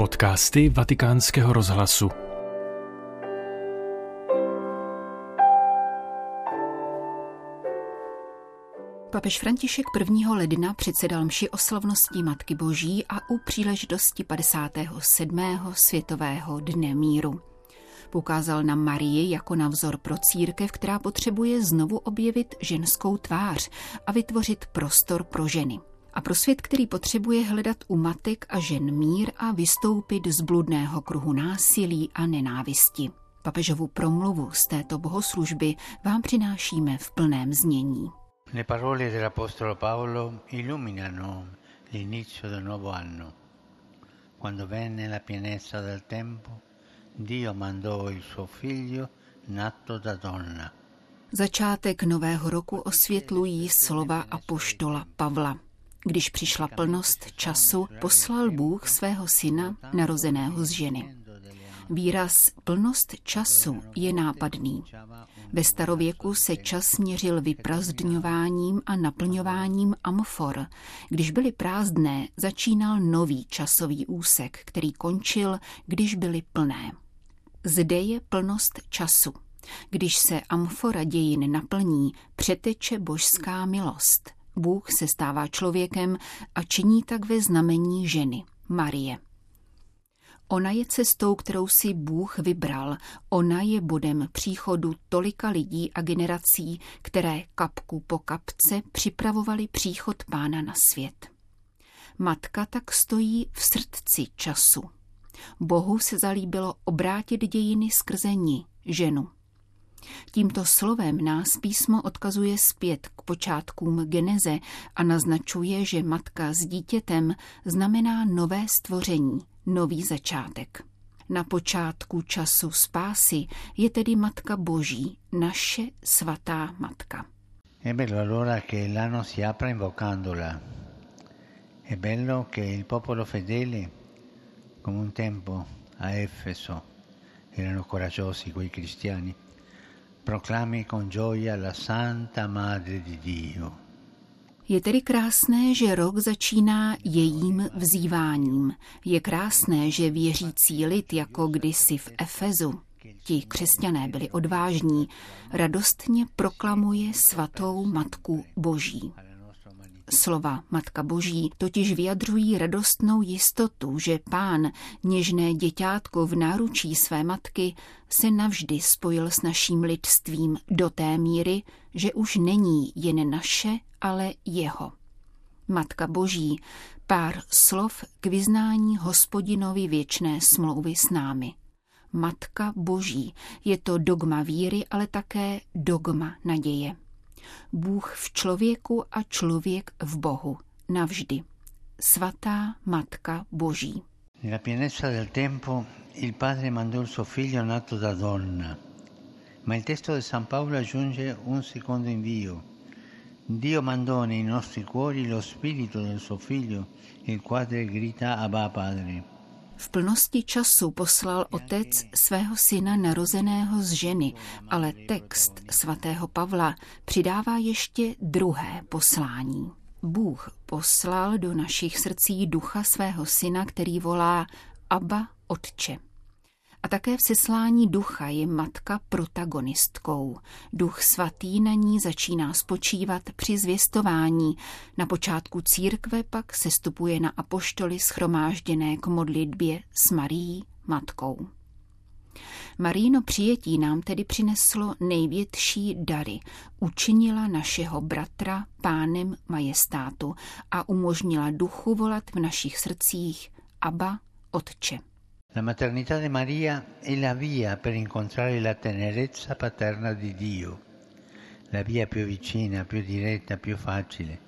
Podcasty Vatikánského rozhlasu. Papež František 1. ledna předsedal mši o slavností Matky Boží a u příležitosti 57. Světového dne míru. Poukázal na Marii jako na vzor pro církev, která potřebuje znovu objevit ženskou tvář a vytvořit prostor pro ženy a pro svět, který potřebuje hledat u matek a žen mír a vystoupit z bludného kruhu násilí a nenávisti. Papežovu promluvu z této bohoslužby vám přinášíme v plném znění. Le parole dell'Apostolo Paolo illuminano l'inizio del nuovo anno. Quando venne la pienezza del tempo, Dio mandò il suo figlio nato da donna. Začátek nového roku osvětlují slova apoštola Pavla. Když přišla plnost času, poslal Bůh svého syna, narozeného z ženy. Výraz plnost času je nápadný. Ve starověku se čas měřil vyprazdňováním a naplňováním amfor. Když byly prázdné, začínal nový časový úsek, který končil, když byly plné. Zde je plnost času. Když se amfora dějin naplní, přeteče božská milost – Bůh se stává člověkem a činí tak ve znamení ženy, Marie. Ona je cestou, kterou si Bůh vybral. Ona je bodem příchodu tolika lidí a generací, které kapku po kapce připravovali příchod pána na svět. Matka tak stojí v srdci času. Bohu se zalíbilo obrátit dějiny skrze ní, ženu. Tímto slovem nás písmo odkazuje zpět k počátkům geneze a naznačuje, že matka s dítětem znamená nové stvoření, nový začátek. Na počátku času spásy je tedy Matka Boží, naše svatá Matka. È bello allora che l'anno si apra invocandola. È bello che il popolo fedele, come un tempo a Efeso, erano coraggiosi quei cristiani, proclami con gioia la Santa Madre di Dio. Je tedy krásné, že rok začíná jejím vzýváním. Je krásné, že věřící lid, jako kdysi v Efezu, ti křesťané byli odvážní, radostně proklamuje svatou Matku Boží. Slova Matka Boží totiž vyjadřují radostnou jistotu, že pán, něžné děťátko v náručí své matky, se navždy spojil s naším lidstvím do té míry, že už není jen naše, ale jeho. Matka Boží, pár slov k vyznání hospodinovi věčné smlouvy s námi. Matka Boží je to dogma víry, ale také dogma naděje. Bůh v člověku a člověk v Bohu. Navždy. Svatá Matka Boží. Nella pienezza del tempo il Padre mandò il suo figlio nato da donna, ma il testo di San Paolo aggiunge un secondo invio. Dio mandò nei nostri cuori lo spirito del suo figlio, il quale grita Abba Padre. V plnosti času poslal otec svého syna narozeného z ženy, ale text svatého Pavla přidává ještě druhé poslání. Bůh poslal do našich srdcí ducha svého syna, který volá Abba Otče. A také v seslání ducha je matka protagonistkou. Duch svatý na ní začíná spočívat při zvěstování. Na počátku církve pak sestupuje na apoštoly schromážděné k modlitbě s Marií, matkou. Maríno přijetí nám tedy přineslo největší dary. Učinila našeho bratra pánem majestátu a umožnila duchu volat v našich srdcích Aba, Otče. La maternità di Maria è la via per incontrare la tenerezza paterna di Dio, la via più vicina, più diretta, più facile.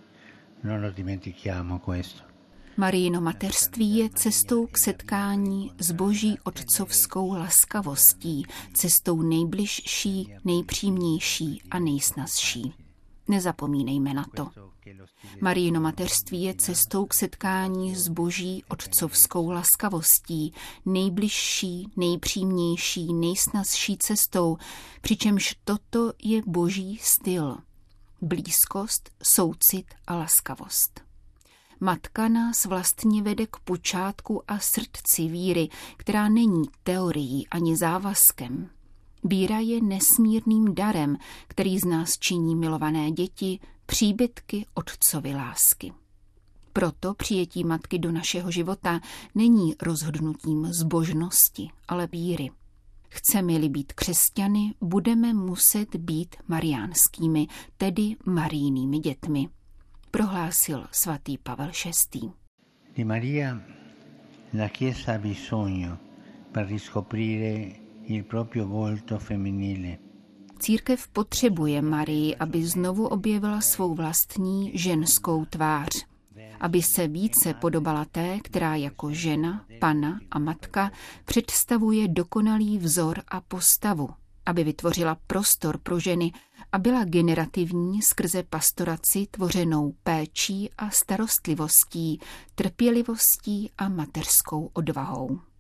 Non lo dimentichiamo questo. Maríno mateřství je cestou k setkání s boží otcovskou laskavostí, cestou nejbližší, nejpřímnější a nejsnazší. Nezapomínejme na to. Marijino mateřství je cestou k setkání s boží otcovskou laskavostí, nejbližší, nejpřímnější, nejsnazší cestou, přičemž toto je boží styl. Blízkost, soucit a laskavost. Matka nás vlastně vede k počátku a srdci víry, která není teorií ani závazkem. Víra je nesmírným darem, který z nás činí milované děti, příbytky otcovy lásky. Proto přijetí matky do našeho života není rozhodnutím zbožnosti, ale víry. Chceme-li být křesťany, budeme muset být mariánskými, tedy marijnými dětmi, prohlásil svatý Pavel VI. Di Maria la Chiesa ha bisogno per riscoprire Církev potřebuje Marii, aby znovu objevila svou vlastní ženskou tvář. Aby se více podobala té, která jako žena, pana a matka představuje dokonalý vzor a postavu, aby vytvořila prostor pro ženy a byla generativní skrze pastoraci tvořenou péčí a starostlivostí, trpělivostí a mateřskou odvahou.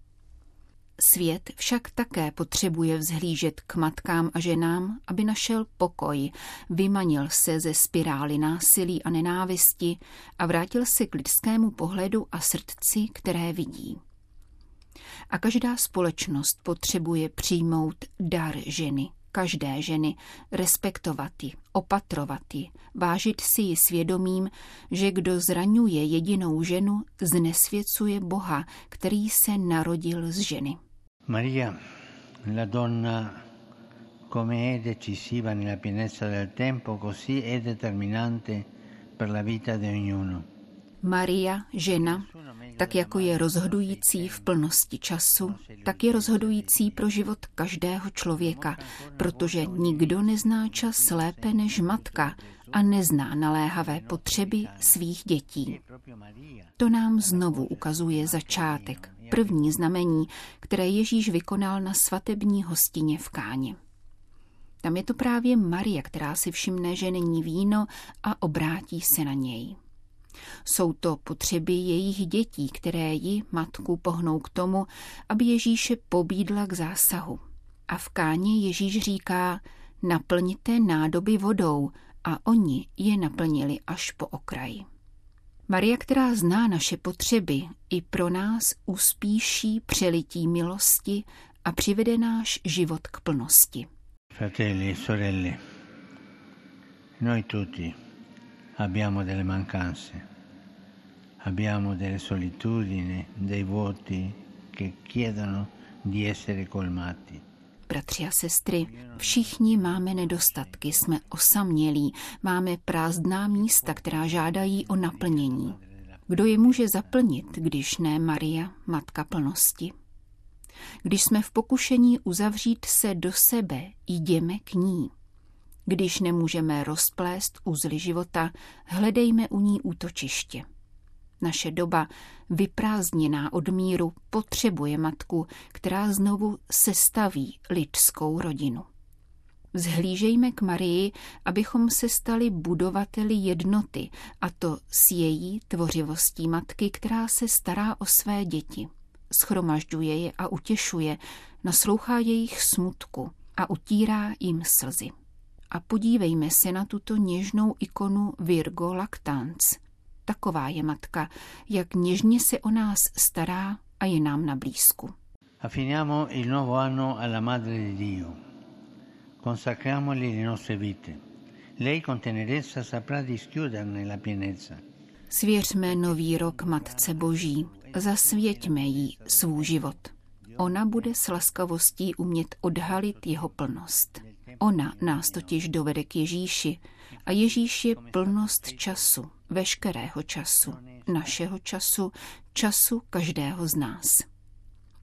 Svět však také potřebuje vzhlížet k matkám a ženám, aby našel pokoj, vymanil se ze spirály násilí a nenávisti a vrátil se k lidskému pohledu a srdci, které vidí. A každá společnost potřebuje přijmout dar ženy, každé ženy, respektovat ji, opatrovat ji, vážit si ji svědomím, že kdo zraňuje jedinou ženu, znesvěcuje Boha, který se narodil z ženy. Maria, la donna come è decisiva nella pienezza del tempo, così è determinante per la vita di ognuno. Maria, žena, tak jako je rozhodující v plnosti času, tak je rozhodující pro život každého člověka, protože nikdo nezná čas lépe než matka a nezná naléhavé potřeby svých dětí. To nám znovu ukazuje začátek, první znamení, které Ježíš vykonal na svatební hostině v Káni. Tam je to právě Maria, která si všimne, že není víno a obrátí se na něj. Jsou to potřeby jejich dětí, které ji, matku, pohnou k tomu, aby Ježíše pobídla k zásahu. A v káně Ježíš říká, naplňte nádoby vodou a oni je naplnili až po okraji. Maria, která zná naše potřeby, i pro nás uspíší přelití milosti a přivede náš život k plnosti. Fratelli e sorelle, noi tutti abbiamo delle mancanze, abbiamo delle solitudini, dei vuoti che chiedono di essere colmati. Bratři a sestry, všichni máme nedostatky, jsme osamělí, máme prázdná místa, která žádají o naplnění. Kdo je může zaplnit, když ne Maria, matka plnosti? Když jsme v pokušení uzavřít se do sebe, jdeme k ní. Když nemůžeme rozplést uzly života, hledejme u ní útočiště. Naše doba, vyprázdněná od míru, potřebuje matku, která znovu sestaví lidskou rodinu. Vzhlížejme k Marii, abychom se stali budovateli jednoty, a to s její tvořivostí matky, která se stará o své děti. Schromažďuje je a utěšuje, naslouchá jejich smutku a utírá jim slzy. A podívejme se na tuto něžnou ikonu Virgo Lactans – Taková je matka, jak něžně se o nás stará a je nám na blízku. Affiniamo il nuovo anno alla Madre di Dio. Consacriamogli le nostre vite. Lei con tenerezza saprà dischiuderne la pienezza. Svěřme nový rok Matce Boží, zasvěťme jí svůj život. Ona bude s laskavostí umět odhalit jeho plnost. Ona nás totiž dovede k Ježíši a Ježíš je plnost času, veškerého času, našeho času, času každého z nás.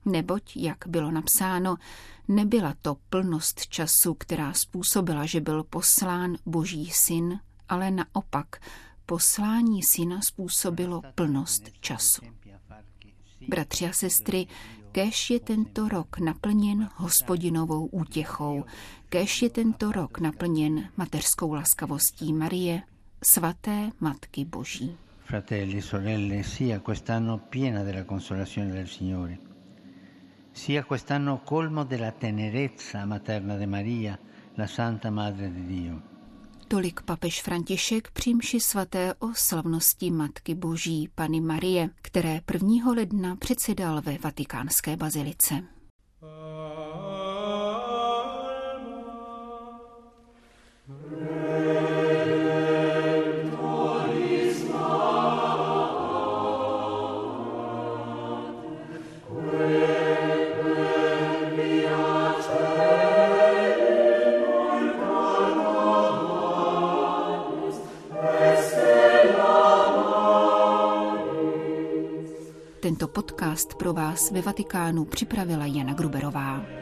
Neboť, jak bylo napsáno, nebyla to plnost času, která způsobila, že byl poslán Boží syn, ale naopak poslání syna způsobilo plnost času. Bratři a sestry, Kéž je tento rok naplněn hospodinovou útěchou, kéž je tento rok naplněn mateřskou laskavostí Marie, svaté Matky Boží. Fratelli sorelle, sia quest'anno piena della consolazione del Signore, sia quest'anno colmo della tenerezza materna di Maria, la Santa Madre di Dio. Tolik papež František při mši svaté o slavnosti Matky Boží Pany Marie, které 1. ledna předsedal ve vatikánské bazilice. Podcast pro vás ve Vatikánu připravila Jana Gruberová.